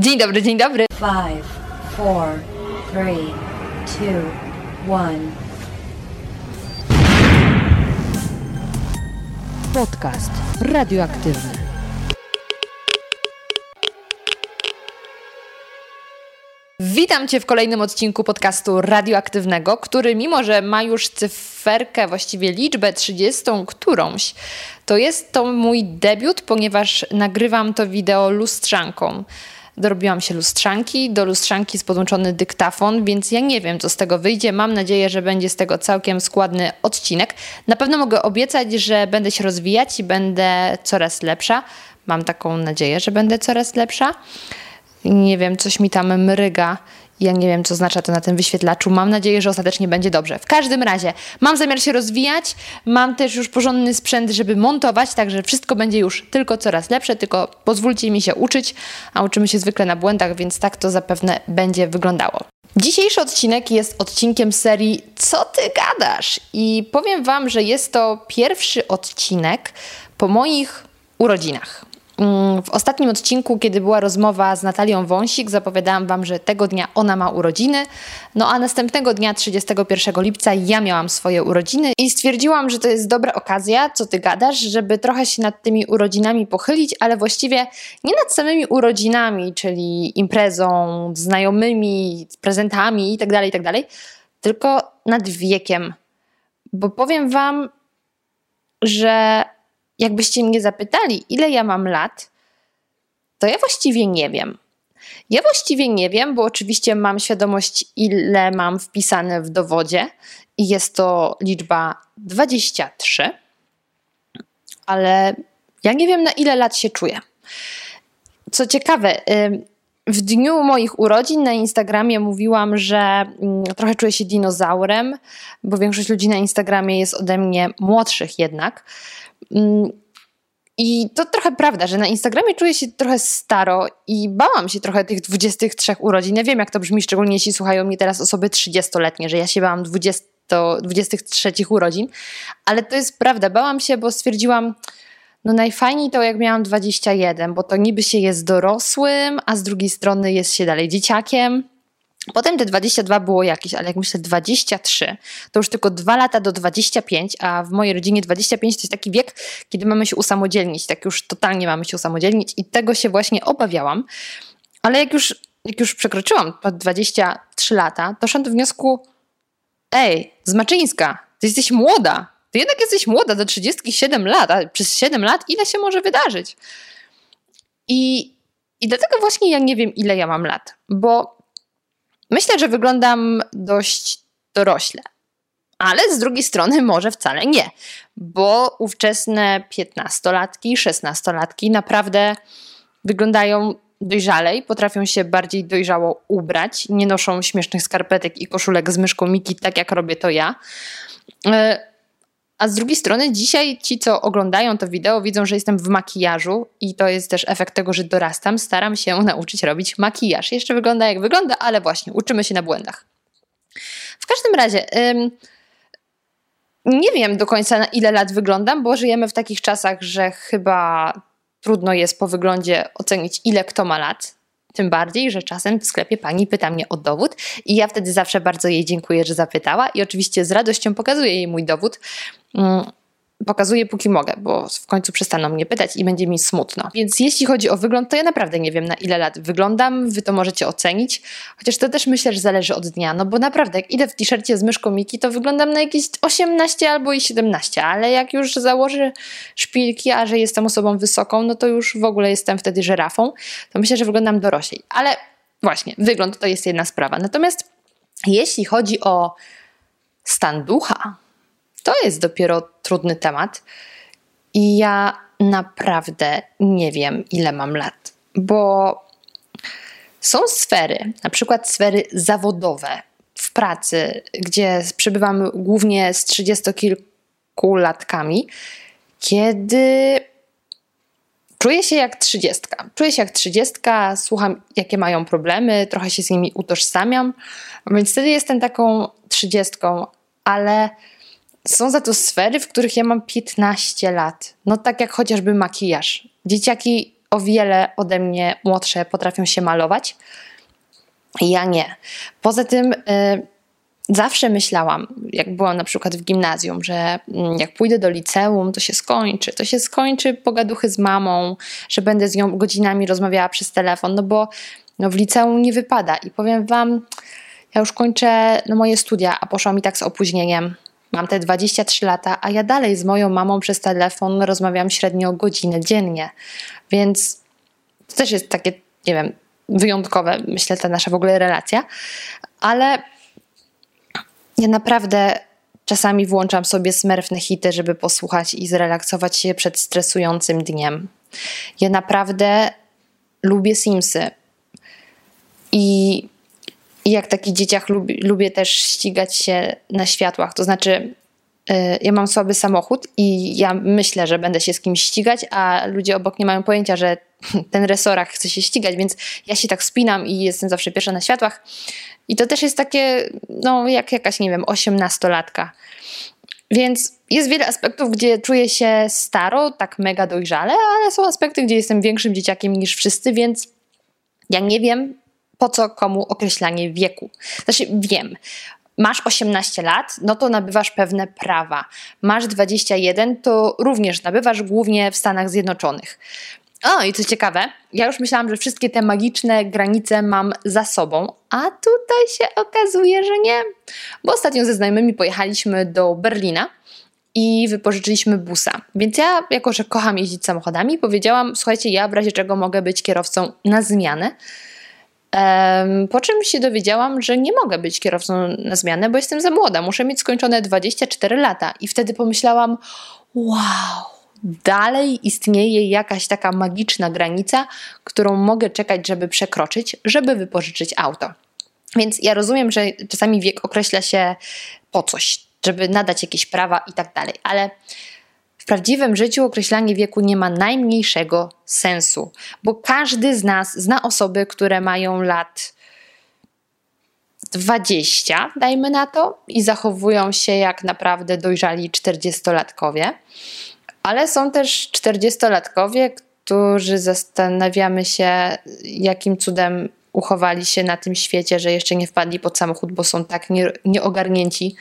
Dzień dobry, dzień dobry. Five, four, three, two, one. Podcast radioaktywny. Witam Cię w kolejnym odcinku podcastu radioaktywnego, który mimo, że ma już cyferkę, właściwie liczbę 30 którąś, to jest to mój debiut, ponieważ nagrywam to wideo lustrzanką. Dorobiłam się lustrzanki, do lustrzanki jest podłączony dyktafon, więc ja nie wiem, co z tego wyjdzie. Mam nadzieję, że będzie z tego całkiem składny odcinek. Na pewno mogę obiecać, że będę się rozwijać i będę coraz lepsza. Mam taką nadzieję, że będę coraz lepsza nie wiem, coś mi tam mryga. Ja nie wiem, co oznacza to na tym wyświetlaczu. Mam nadzieję, że ostatecznie będzie dobrze. W każdym razie, mam zamiar się rozwijać. Mam też już porządny sprzęt, żeby montować, także wszystko będzie już tylko coraz lepsze. Tylko pozwólcie mi się uczyć, a uczymy się zwykle na błędach, więc tak to zapewne będzie wyglądało. Dzisiejszy odcinek jest odcinkiem serii Co ty gadasz? I powiem Wam, że jest to pierwszy odcinek po moich urodzinach. Mm, w ostatnim odcinku, kiedy była rozmowa z Natalią Wąsik, zapowiadałam Wam, że tego dnia ona ma urodziny, no a następnego dnia, 31 lipca, ja miałam swoje urodziny i stwierdziłam, że to jest dobra okazja, co Ty gadasz, żeby trochę się nad tymi urodzinami pochylić, ale właściwie nie nad samymi urodzinami, czyli imprezą, znajomymi, prezentami itd., tak itd., tak tylko nad wiekiem. Bo powiem Wam, że jakbyście mnie zapytali, ile ja mam lat, to ja właściwie nie wiem. Ja właściwie nie wiem, bo oczywiście mam świadomość, ile mam wpisane w dowodzie i jest to liczba 23, ale ja nie wiem, na ile lat się czuję. Co ciekawe, w dniu moich urodzin na Instagramie mówiłam, że mm, trochę czuję się dinozaurem, bo większość ludzi na Instagramie jest ode mnie młodszych jednak. Mm, I to trochę prawda, że na Instagramie czuję się trochę staro i bałam się trochę tych 23 urodzin. Ja wiem, jak to brzmi, szczególnie jeśli słuchają mnie teraz osoby 30-letnie, że ja się bałam 20, 23 urodzin, ale to jest prawda. Bałam się, bo stwierdziłam, no najfajniej to jak miałam 21, bo to niby się jest dorosłym, a z drugiej strony jest się dalej dzieciakiem. Potem te 22 było jakieś, ale jak myślę 23, to już tylko dwa lata do 25, a w mojej rodzinie 25 to jest taki wiek, kiedy mamy się usamodzielnić, tak już totalnie mamy się usamodzielnić i tego się właśnie obawiałam. Ale jak już, jak już przekroczyłam 23 lata, doszłam do wniosku, ej, Zmaczyńska, ty jesteś młoda, ty jednak jesteś młoda, do 37 lat, a przez 7 lat ile się może wydarzyć? I, i dlatego właśnie ja nie wiem, ile ja mam lat, bo Myślę, że wyglądam dość dorośle. Ale z drugiej strony może wcale nie, bo ówczesne 15-latki, 16-latki naprawdę wyglądają dojrzalej, potrafią się bardziej dojrzało ubrać, nie noszą śmiesznych skarpetek i koszulek z myszką Miki, tak jak robię to ja. A z drugiej strony, dzisiaj ci, co oglądają to wideo, widzą, że jestem w makijażu i to jest też efekt tego, że dorastam. Staram się nauczyć robić makijaż. Jeszcze wygląda jak wygląda, ale właśnie uczymy się na błędach. W każdym razie, ym, nie wiem do końca na ile lat wyglądam, bo żyjemy w takich czasach, że chyba trudno jest po wyglądzie ocenić, ile kto ma lat. Tym bardziej, że czasem w sklepie pani pyta mnie o dowód i ja wtedy zawsze bardzo jej dziękuję, że zapytała i oczywiście z radością pokazuję jej mój dowód. Pokazuję póki mogę, bo w końcu przestaną mnie pytać i będzie mi smutno. Więc jeśli chodzi o wygląd, to ja naprawdę nie wiem na ile lat wyglądam, wy to możecie ocenić, chociaż to też myślę, że zależy od dnia, no bo naprawdę jak idę w t-shircie z myszką Miki, to wyglądam na jakieś 18 albo i 17, ale jak już założę szpilki, a że jestem osobą wysoką, no to już w ogóle jestem wtedy żerafą, to myślę, że wyglądam doroślej. Ale właśnie, wygląd to jest jedna sprawa. Natomiast jeśli chodzi o stan ducha, to jest dopiero trudny temat. I ja naprawdę nie wiem, ile mam lat, bo są sfery, na przykład sfery zawodowe w pracy, gdzie przebywam głównie z trzydziestokilkulatkami, kiedy czuję się jak trzydziestka. Czuję się jak trzydziestka, słucham, jakie mają problemy, trochę się z nimi utożsamiam, więc wtedy jestem taką trzydziestką, ale są za to sfery, w których ja mam 15 lat. No tak jak chociażby makijaż. Dzieciaki o wiele ode mnie młodsze potrafią się malować. Ja nie. Poza tym. Yy, zawsze myślałam, jak byłam na przykład w gimnazjum, że mm, jak pójdę do liceum, to się skończy. To się skończy pogaduchy z mamą, że będę z nią godzinami rozmawiała przez telefon, no bo no w liceum nie wypada. I powiem Wam, ja już kończę no, moje studia, a poszłam mi tak z opóźnieniem. Mam te 23 lata, a ja dalej z moją mamą przez telefon rozmawiam średnio godzinę dziennie. Więc to też jest takie, nie wiem, wyjątkowe, myślę, ta nasza w ogóle relacja. Ale ja naprawdę czasami włączam sobie smerfne hity, żeby posłuchać i zrelaksować się przed stresującym dniem. Ja naprawdę lubię Simsy. I, i jak taki dzieciak lubi, lubię też ścigać się na światłach. To znaczy, yy, ja mam słaby samochód i ja myślę, że będę się z kimś ścigać, a ludzie obok nie mają pojęcia, że ten resorach chce się ścigać, więc ja się tak spinam i jestem zawsze pierwsza na światłach. I to też jest takie, no jak jakaś, nie wiem, osiemnastolatka. Więc jest wiele aspektów, gdzie czuję się staro, tak mega dojrzale, ale są aspekty, gdzie jestem większym dzieciakiem niż wszyscy, więc ja nie wiem, po co komu określanie wieku. Znaczy, wiem. Masz 18 lat, no to nabywasz pewne prawa. Masz 21, to również nabywasz głównie w Stanach Zjednoczonych. O, i co ciekawe, ja już myślałam, że wszystkie te magiczne granice mam za sobą, a tutaj się okazuje, że nie. Bo ostatnio ze znajomymi pojechaliśmy do Berlina i wypożyczyliśmy busa. Więc ja, jako że kocham jeździć samochodami, powiedziałam: Słuchajcie, ja w razie czego mogę być kierowcą na zmianę. Po czym się dowiedziałam, że nie mogę być kierowcą na zmianę, bo jestem za młoda. Muszę mieć skończone 24 lata. I wtedy pomyślałam: Wow! dalej istnieje jakaś taka magiczna granica, którą mogę czekać, żeby przekroczyć, żeby wypożyczyć auto. Więc ja rozumiem, że czasami wiek określa się po coś, żeby nadać jakieś prawa i tak dalej, ale prawdziwym życiu określanie wieku nie ma najmniejszego sensu, bo każdy z nas zna osoby, które mają lat 20, dajmy na to, i zachowują się jak naprawdę dojrzali 40-latkowie. Ale są też 40-latkowie, którzy zastanawiamy się, jakim cudem uchowali się na tym świecie, że jeszcze nie wpadli pod samochód, bo są tak nie, nieogarnięci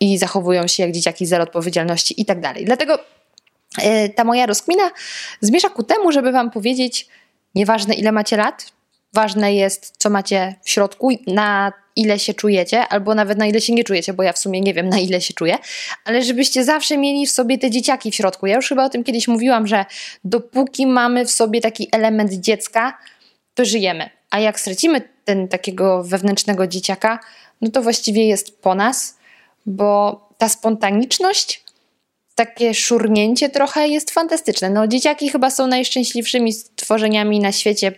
i zachowują się jak dzieciaki zero odpowiedzialności i tak dalej. Dlatego ta moja rozkmina zmierza ku temu, żeby Wam powiedzieć, nieważne ile macie lat, ważne jest, co macie w środku, na ile się czujecie, albo nawet na ile się nie czujecie, bo ja w sumie nie wiem, na ile się czuję, ale żebyście zawsze mieli w sobie te dzieciaki w środku. Ja już chyba o tym kiedyś mówiłam, że dopóki mamy w sobie taki element dziecka, to żyjemy. A jak stracimy ten takiego wewnętrznego dzieciaka, no to właściwie jest po nas, bo ta spontaniczność, takie szurnięcie trochę jest fantastyczne. No, dzieciaki chyba są najszczęśliwszymi stworzeniami na świecie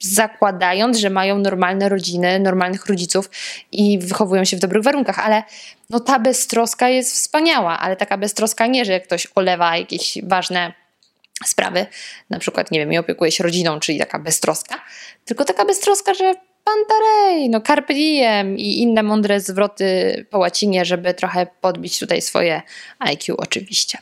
zakładając, że mają normalne rodziny, normalnych rodziców i wychowują się w dobrych warunkach, ale no ta beztroska jest wspaniała, ale taka beztroska nie, że ktoś olewa jakieś ważne sprawy, na przykład, nie wiem, i opiekuje się rodziną, czyli taka beztroska, tylko taka beztroska, że pantarej, no carpe diem i inne mądre zwroty po łacinie, żeby trochę podbić tutaj swoje IQ oczywiście.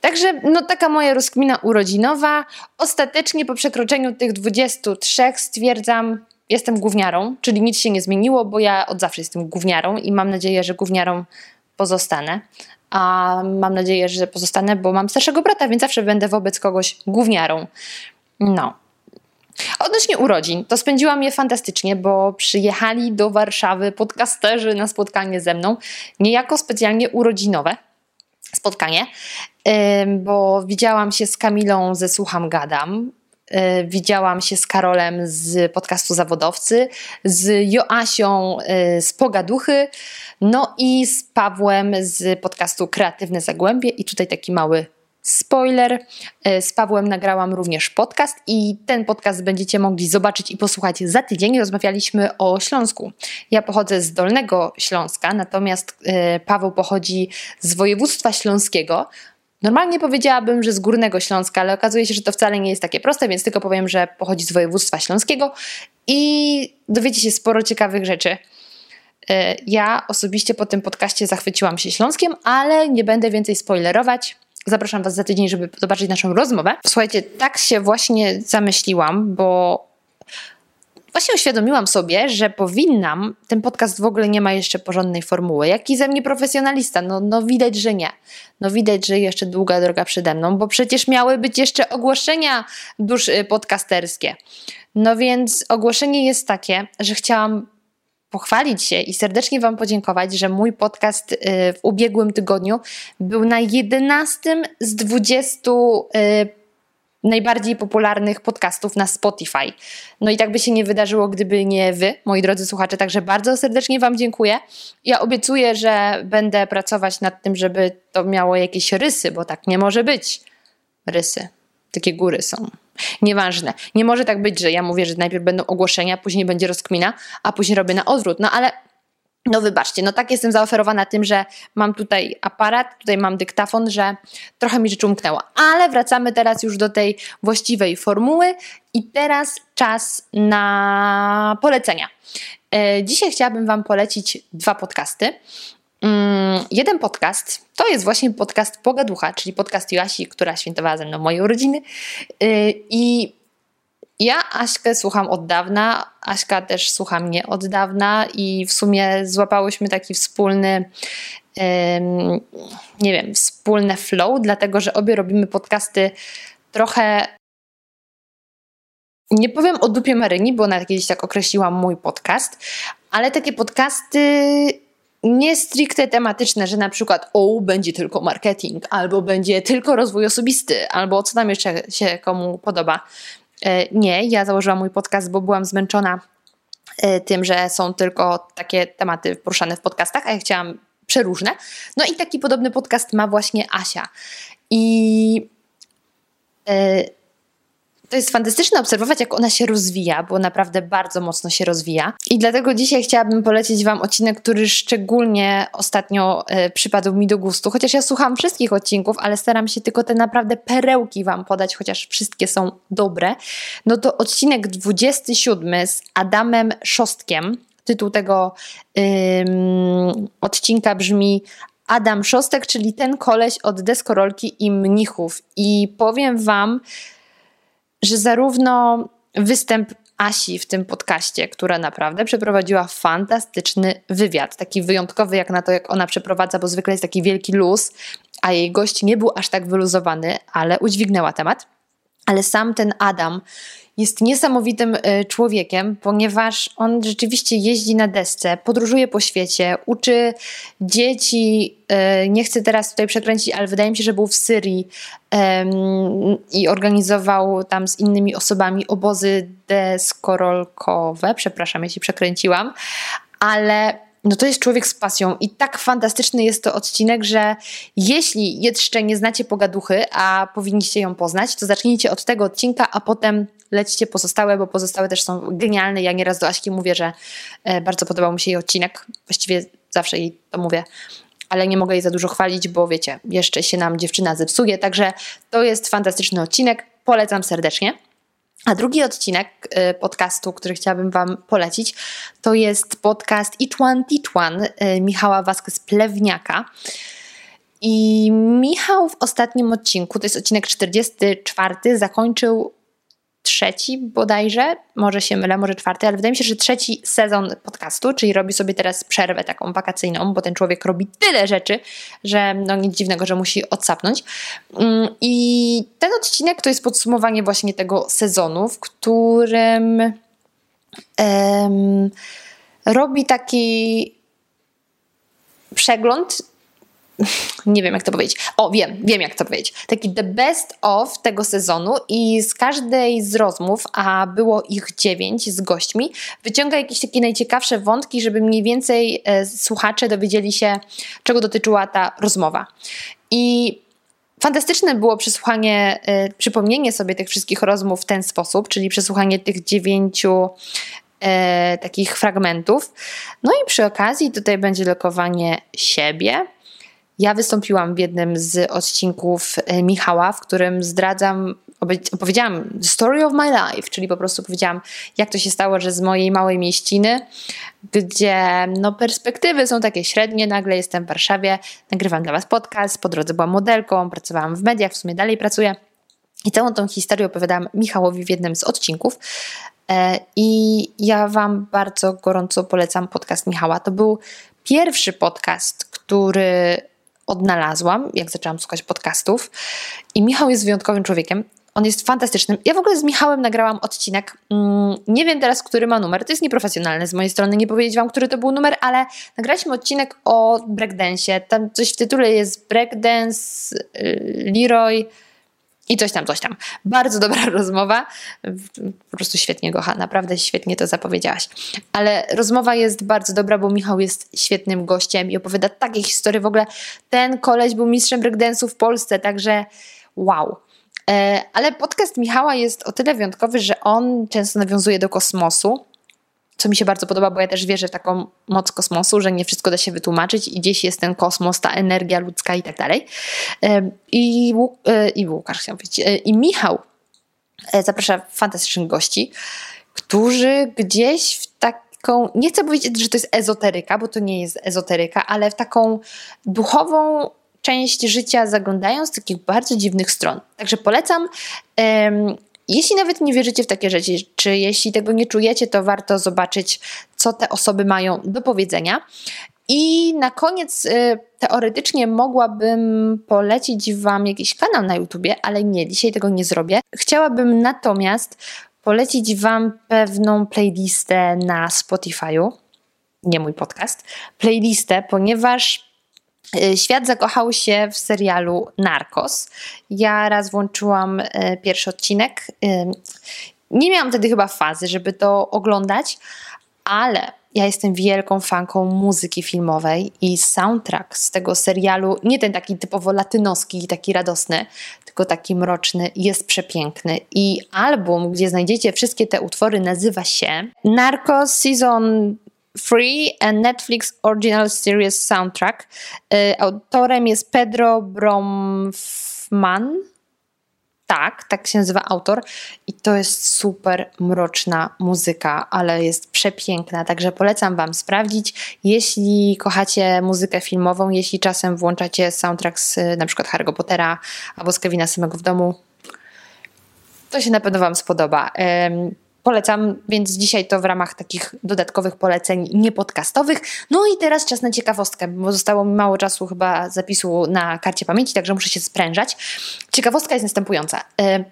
Także no taka moja rozkmina urodzinowa. Ostatecznie po przekroczeniu tych 23 stwierdzam, jestem gówniarą, czyli nic się nie zmieniło, bo ja od zawsze jestem gówniarą i mam nadzieję, że gówniarą pozostanę. A mam nadzieję, że pozostanę, bo mam starszego brata, więc zawsze będę wobec kogoś gówniarą. No. Odnośnie urodzin, to spędziłam je fantastycznie, bo przyjechali do Warszawy podcasterzy na spotkanie ze mną, niejako specjalnie urodzinowe spotkanie, bo widziałam się z Kamilą ze Słucham Gadam, y, widziałam się z Karolem z podcastu Zawodowcy, z Joasią y, z Pogaduchy, no i z Pawłem z podcastu Kreatywne Zagłębie i tutaj taki mały Spoiler, e, z Pawłem nagrałam również podcast i ten podcast będziecie mogli zobaczyć i posłuchać za tydzień. Rozmawialiśmy o Śląsku. Ja pochodzę z Dolnego Śląska, natomiast e, Paweł pochodzi z województwa śląskiego. Normalnie powiedziałabym, że z Górnego Śląska, ale okazuje się, że to wcale nie jest takie proste, więc tylko powiem, że pochodzi z województwa śląskiego i dowiecie się sporo ciekawych rzeczy. E, ja osobiście po tym podcaście zachwyciłam się Śląskiem, ale nie będę więcej spoilerować. Zapraszam Was za tydzień, żeby zobaczyć naszą rozmowę. Słuchajcie, tak się właśnie zamyśliłam, bo właśnie uświadomiłam sobie, że powinnam, ten podcast w ogóle nie ma jeszcze porządnej formuły. Jaki ze mnie profesjonalista? No, no widać, że nie. No widać, że jeszcze długa droga przede mną, bo przecież miały być jeszcze ogłoszenia dusz y, podcasterskie. No więc ogłoszenie jest takie, że chciałam pochwalić się i serdecznie Wam podziękować, że mój podcast y, w ubiegłym tygodniu był na 11 z 20 najbardziej popularnych podcastów na Spotify. No i tak by się nie wydarzyło, gdyby nie Wy, moi drodzy słuchacze, także bardzo serdecznie Wam dziękuję. Ja obiecuję, że będę pracować nad tym, żeby to miało jakieś rysy, bo tak nie może być. Rysy. Takie góry są. Nieważne. Nie może tak być, że ja mówię, że najpierw będą ogłoszenia, później będzie rozkmina, a później robię na odwrót. No ale no wybaczcie, no tak jestem zaoferowana tym, że mam tutaj aparat, tutaj mam dyktafon, że trochę mi rzecz umknęła. Ale wracamy teraz już do tej właściwej formuły i teraz czas na polecenia. E, dzisiaj chciałabym Wam polecić dwa podcasty. Mm, jeden podcast to jest właśnie podcast Pogaducha, czyli podcast Joasi, która świętowała ze mną moje urodziny. E, I ja Aśkę słucham od dawna, Aśka też słucha mnie od dawna i w sumie złapałyśmy taki wspólny, nie wiem, wspólne flow, dlatego że obie robimy podcasty trochę nie powiem o dupie Maryni, bo ona kiedyś tak określiła mój podcast, ale takie podcasty nie stricte tematyczne, że na przykład o, będzie tylko marketing, albo będzie tylko rozwój osobisty, albo co tam jeszcze się komu podoba. E, nie, ja założyłam mój podcast, bo byłam zmęczona e, tym, że są tylko takie tematy poruszane w podcastach, a ja chciałam przeróżne. No i taki podobny podcast ma właśnie Asia. I e, to jest fantastyczne obserwować, jak ona się rozwija, bo naprawdę bardzo mocno się rozwija. I dlatego dzisiaj chciałabym polecić Wam odcinek, który szczególnie ostatnio e, przypadł mi do gustu. Chociaż ja słucham wszystkich odcinków, ale staram się tylko te naprawdę perełki Wam podać, chociaż wszystkie są dobre. No to odcinek 27 z Adamem Szostkiem. Tytuł tego odcinka brzmi Adam Szostek, czyli ten koleś od deskorolki i mnichów. I powiem Wam, że zarówno występ Asi w tym podcaście, która naprawdę przeprowadziła fantastyczny wywiad, taki wyjątkowy jak na to, jak ona przeprowadza, bo zwykle jest taki wielki luz, a jej gość nie był aż tak wyluzowany, ale udźwignęła temat. Ale sam ten Adam jest niesamowitym e, człowiekiem, ponieważ on rzeczywiście jeździ na desce, podróżuje po świecie, uczy dzieci. E, nie chcę teraz tutaj przekręcić, ale wydaje mi się, że był w Syrii i organizował tam z innymi osobami obozy deskorolkowe. Przepraszam, jeśli przekręciłam, ale no to jest człowiek z pasją i tak fantastyczny jest to odcinek, że jeśli jeszcze nie znacie pogaduchy, a powinniście ją poznać, to zacznijcie od tego odcinka, a potem lećcie pozostałe, bo pozostałe też są genialne. Ja nieraz do Aśki mówię, że e, bardzo podobał mi się jej odcinek. Właściwie zawsze jej to mówię, ale nie mogę jej za dużo chwalić, bo wiecie, jeszcze się nam dziewczyna zepsuje. Także to jest fantastyczny odcinek. Polecam serdecznie. A drugi odcinek y, podcastu, który chciałabym Wam polecić, to jest podcast Each One Teach One Michała Vasquez-Plewniaka. I Michał w ostatnim odcinku, to jest odcinek 44, zakończył trzeci bodajże, może się mylę, może czwarty, ale wydaje mi się, że trzeci sezon podcastu, czyli robi sobie teraz przerwę taką wakacyjną, bo ten człowiek robi tyle rzeczy, że no nic dziwnego, że musi odsapnąć. Mm, I ten odcinek to jest podsumowanie właśnie tego sezonu, w którym robi taki przegląd nie wiem jak to powiedzieć. O, wiem, wiem jak to powiedzieć. Taki the best of tego sezonu i z każdej z rozmów, a było ich dziewięć z gośćmi, wyciąga jakieś takie najciekawsze wątki, żeby mniej więcej e, słuchacze dowiedzieli się, czego dotyczyła ta rozmowa. I Fantastyczne było przesłuchanie, y, przypomnienie sobie tych wszystkich rozmów w ten sposób, czyli przesłuchanie tych dziewięciu y, takich fragmentów. No i przy okazji tutaj będzie lokowanie siebie, ja wystąpiłam w jednym z odcinków e, Michała, w którym zdradzam, opowiedziałam story of my life, czyli po prostu powiedziałam, jak to się stało, że z mojej małej mieściny gdzie no, perspektywy są takie średnie. Nagle jestem w Warszawie, nagrywam dla Was podcast, po drodze byłam modelką, pracowałam w mediach, w sumie dalej pracuję. I całą tą historię opowiadam Michałowi w jednym z odcinków. E, I ja Wam bardzo gorąco polecam podcast Michała. To był pierwszy podcast, który odnalazłam, jak zaczęłam słuchać podcastów. I Michał jest wyjątkowym człowiekiem. On jest fantastyczny. Ja w ogóle z Michałem nagrałam odcinek. Mm, nie wiem teraz, który ma numer. To jest nieprofesjonalne z mojej strony nie powiedzieć wam, który to był numer, ale nagraliśmy odcinek o breakdance. Tam coś w tytule jest breakdance, y, Leroy i coś tam, coś tam. Bardzo dobra rozmowa. Po prostu świetnie go, naprawdę świetnie to zapowiedziałaś. Ale rozmowa jest bardzo dobra, bo Michał jest świetnym gościem i opowiada takie historie. W ogóle ten koleś był mistrzem breakdance'u w Polsce, także wow. E, ale podcast Michała jest o tyle wyjątkowy, że on często nawiązuje do kosmosu, co mi się bardzo podoba, bo ja też wierzę w taką moc kosmosu, że nie wszystko da się wytłumaczyć i gdzieś jest ten kosmos, ta energia ludzka i tak dalej. E, I, e, i Łukasz chciał powiedzieć, i Michał zaprasza fantastycznych gości, którzy gdzieś w taką, nie chcę powiedzieć, że to jest ezoteryka, bo to nie jest ezoteryka, ale w taką duchową część życia zaglądają z takich bardzo dziwnych stron. Także polecam. Jeśli nawet nie wierzycie w takie rzeczy, czy jeśli tego nie czujecie, to warto zobaczyć, co te osoby mają do powiedzenia. I na koniec y, teoretycznie mogłabym polecić Wam jakiś kanał na YouTubie, ale nie, dzisiaj tego nie zrobię. Chciałabym natomiast polecić Wam pewną playlistę na Spotify'u, nie mój podcast, playlistę, ponieważ świat zakochał się w serialu Narcos. Ja raz włączyłam y, pierwszy odcinek. Y, nie miałam wtedy chyba fazy, żeby to oglądać, ale ja jestem wielką fanką muzyki filmowej i soundtrack z tego serialu, nie ten taki typowo latynoski, taki radosny, tylko taki mroczny, jest przepiękny. I album, gdzie znajdziecie wszystkie te utwory, nazywa się Narcos Season Free and Netflix Original Series Soundtrack. Y, autorem jest Pedro Bromfman. Tak, tak się nazywa autor. I to jest super mroczna muzyka, ale jest przepiękna. Także polecam Wam sprawdzić. Jeśli kochacie muzykę filmową, jeśli czasem włączacie soundtrack z na przykład Harry'ego Pottera albo z Kevina samego w domu, to się na pewno Wam spodoba. Polecam, więc dzisiaj to w ramach takich dodatkowych poleceń niepodcastowych. No i teraz czas na ciekawostkę, bo zostało mi mało czasu chyba zapisu na karcie pamięci, także muszę się sprężać. Ciekawostka jest następująca. E,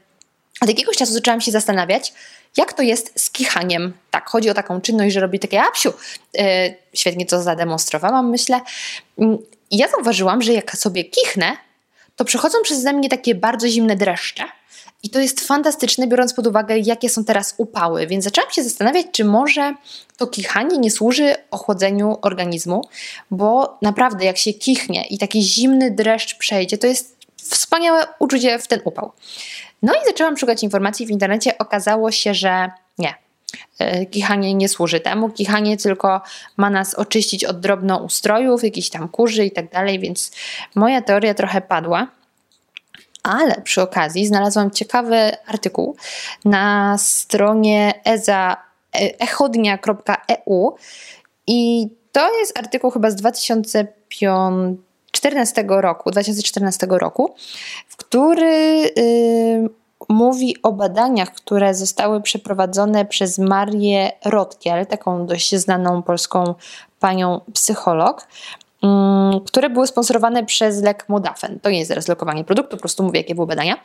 od jakiegoś czasu zaczęłam się zastanawiać, jak to jest z kichaniem. Tak, chodzi o taką czynność, że robi takie apsiu. E, świetnie to zademonstrowałam, myślę. Mm, ja zauważyłam, że jak sobie kichnę, to przechodzą przez mnie takie bardzo zimne dreszcze i to jest fantastyczne, biorąc pod uwagę, jakie są teraz upały. Więc zaczęłam się zastanawiać, czy może to kichanie nie służy ochłodzeniu organizmu, bo naprawdę, jak się kichnie i taki zimny dreszcz przejdzie, to jest wspaniałe uczucie w ten upał. No i zaczęłam szukać informacji w internecie. Okazało się, że nie. E, kichanie nie służy temu. Kichanie tylko ma nas oczyścić od drobnoustrojów, jakichś tam kurzy i tak dalej, więc moja teoria trochę padła. Ale przy okazji znalazłam ciekawy artykuł na stronie eza, echodnia.eu i to jest artykuł chyba z 2014 roku, 2014 roku, w który yy, mówi o badaniach, które zostały przeprowadzone przez Marię Rotkiel, taką dość znaną polską panią psycholog, które były sponsorowane przez lek Modafen. To nie jest zaraz lokowanie produktu, po prostu mówię, jakie były badania.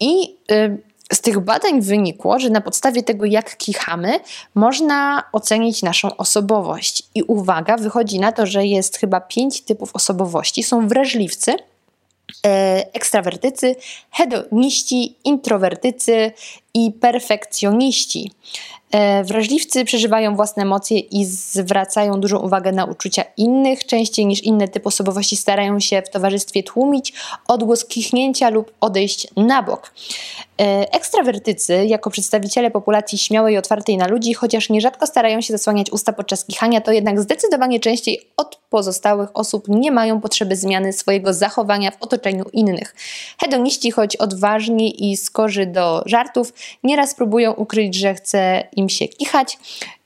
I y, z tych badań wynikło, że na podstawie tego, jak kichamy, można ocenić naszą osobowość. I uwaga, wychodzi na to, że jest chyba pięć typów osobowości. Są wrażliwcy, e, ekstrawertycy, hedoniści, introwertycy i perfekcjoniści. E, wrażliwcy przeżywają własne emocje i zwracają dużą uwagę na uczucia innych. Częściej niż inne typy osobowości starają się w towarzystwie tłumić odgłos kichnięcia lub odejść na bok. E, ekstrawertycy, jako przedstawiciele populacji śmiałej i otwartej na ludzi, chociaż nierzadko starają się zasłaniać usta podczas kichania, to jednak zdecydowanie częściej od pozostałych osób nie mają potrzeby zmiany swojego zachowania w otoczeniu innych. Hedoniści, choć odważni i skorzy do żartów, nieraz próbują ukryć, że chce im się kichać.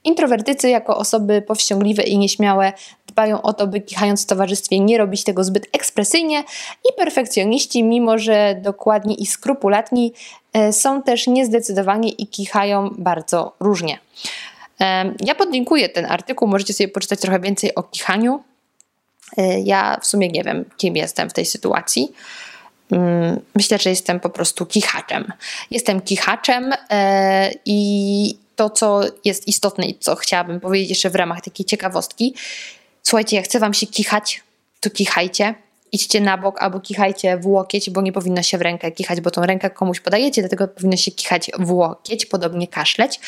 Introwertycy jako osoby powściągliwe i nieśmiałe dbają o to, by kichając w towarzystwie nie robić tego zbyt ekspresyjnie i perfekcjoniści, mimo że dokładni i skrupulatni, e, są też niezdecydowani i kichają bardzo różnie. E, ja podlinkuję ten artykuł, możecie sobie poczytać trochę więcej o kichaniu. E, ja w sumie nie wiem, kim jestem w tej sytuacji. Mm, myślę, że jestem po prostu kichaczem. Jestem kichaczem i to, co jest istotne i co chciałabym powiedzieć jeszcze w ramach takiej ciekawostki. Słuchajcie, jak chce wam się kichać, to kichajcie. Idźcie na bok albo kichajcie w łokieć, bo nie powinno się w rękę kichać, bo tą rękę komuś podajecie, dlatego powinno się kichać w łokieć, podobnie kaszleć.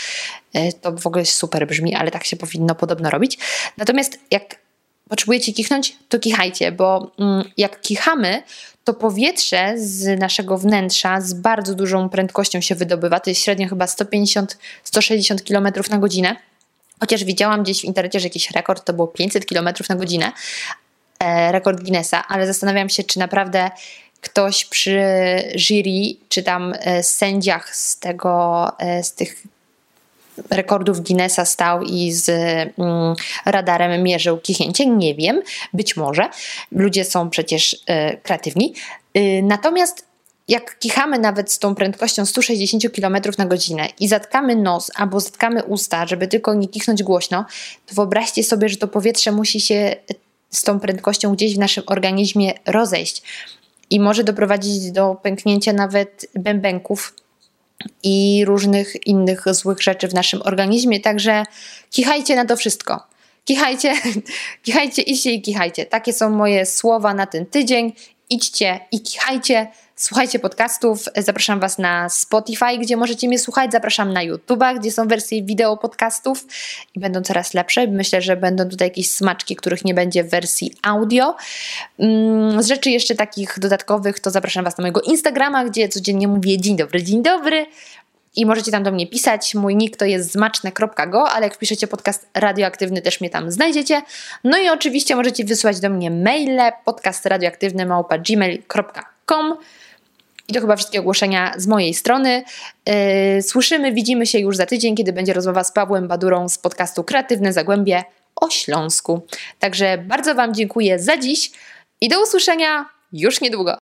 E, to w ogóle super brzmi, ale tak się powinno podobno robić. Natomiast jak potrzebujecie kichnąć, to kichajcie, bo mm, jak kichamy, to powietrze z naszego wnętrza z bardzo dużą prędkością się wydobywa. To jest średnio chyba 150-160 km na godzinę. Chociaż widziałam gdzieś w internecie, że jakiś rekord to było 500 km na godzinę, e, rekord Guinnessa, ale zastanawiam się, czy naprawdę ktoś przy jury, czy tam e, sędziach z tego, e, z tych rekordów Guinnessa stał i z mm, radarem mierzył kichnięcie. Nie wiem, być może. Ludzie są przecież y, kreatywni. Y, natomiast jak kichamy nawet z tą prędkością 160 km na godzinę i zatkamy nos albo zatkamy usta, żeby tylko nie kichnąć głośno, to wyobraźcie sobie, że to powietrze musi się z tą prędkością gdzieś w naszym organizmie rozejść i może doprowadzić do pęknięcia nawet bębenków i różnych innych złych rzeczy w naszym organizmie. Także kichajcie na to wszystko. Kichajcie, kichajcie, idźcie i kichajcie. Takie są moje słowa na ten tydzień. Idźcie i kichajcie. Słuchajcie podcastów. Zapraszam Was na Spotify, gdzie możecie mnie słuchać. Zapraszam na YouTube'a, gdzie są wersje wideo podcastów i będą coraz lepsze. Myślę, że będą tutaj jakieś smaczki, których nie będzie w wersji audio. Mm, z rzeczy jeszcze takich dodatkowych, to zapraszam Was na mojego Instagrama, gdzie codziennie mówię dzień dobry, dzień dobry. I możecie tam do mnie pisać. Mój nick to jest zmaczne.go, ale jak wpiszecie podcast radioaktywny, też mnie tam znajdziecie. No i oczywiście możecie wysłać do mnie maile podcastradioaktywny.gmail.com i to chyba wszystkie ogłoszenia z mojej strony. Yy, słyszymy, widzimy się już za tydzień, kiedy będzie rozmowa z Pawłem Badurą z podcastu Kreatywne Zagłębie o Śląsku. Także bardzo Wam dziękuję za dziś i do usłyszenia już niedługo.